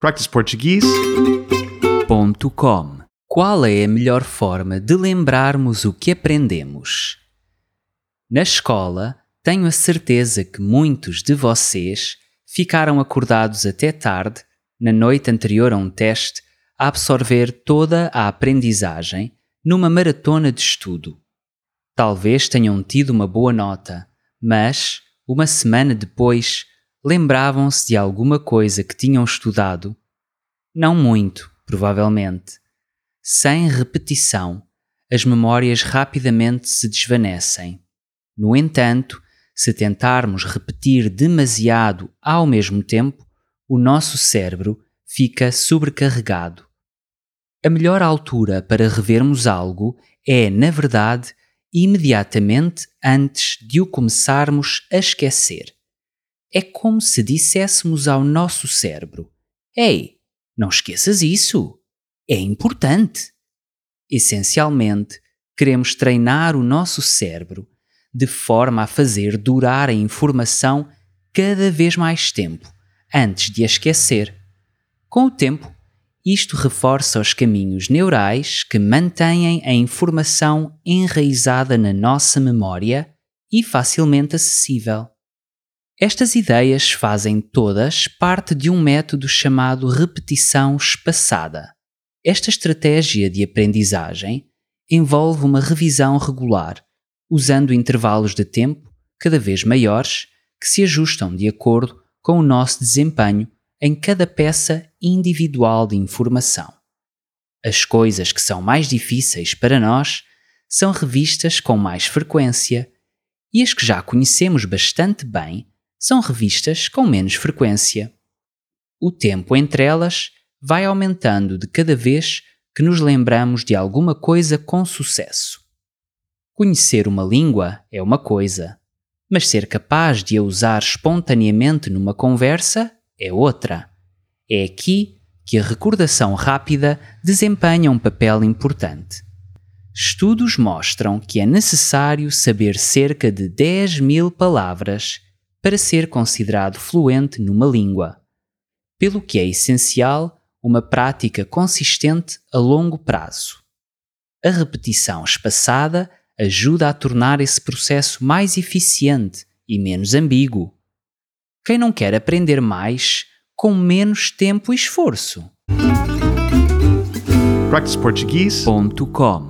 practiceportuguese.com Qual é a melhor forma de lembrarmos o que aprendemos? Na escola, tenho a certeza que muitos de vocês ficaram acordados até tarde, na noite anterior a um teste, a absorver toda a aprendizagem numa maratona de estudo. Talvez tenham tido uma boa nota, mas, uma semana depois, lembravam-se de alguma coisa que tinham estudado? Não muito, provavelmente. Sem repetição, as memórias rapidamente se desvanecem. No entanto, se tentarmos repetir demasiado ao mesmo tempo, o nosso cérebro fica sobrecarregado. A melhor altura para revermos algo é, na verdade, imediatamente antes de o começarmos a esquecer. É como se disséssemos ao nosso cérebro: Ei, não esqueças isso! É importante! Essencialmente, queremos treinar o nosso cérebro de forma a fazer durar a informação cada vez mais tempo antes de a esquecer. Com o tempo, isto reforça os caminhos neurais que mantêm a informação enraizada na nossa memória e facilmente acessível. Estas ideias fazem todas parte de um método chamado repetição espaçada. Esta estratégia de aprendizagem envolve uma revisão regular, usando intervalos de tempo cada vez maiores que se ajustam de acordo com o nosso desempenho em cada peça individual de informação. As coisas que são mais difíceis para nós são revistas com mais frequência e as que já conhecemos bastante bem são revistas com menos frequência. O tempo entre elas vai aumentando de cada vez que nos lembramos de alguma coisa com sucesso. Conhecer uma língua é uma coisa, mas ser capaz de a usar espontaneamente numa conversa é outra. É aqui que a recordação rápida desempenha um papel importante. Estudos mostram que é necessário saber cerca de 10 mil palavras para ser considerado fluente numa língua, pelo que é essencial uma prática consistente a longo prazo. A repetição espaçada ajuda a tornar esse processo mais eficiente e menos ambíguo. Quem não quer aprender mais com menos tempo e esforço? practiceportuguese.com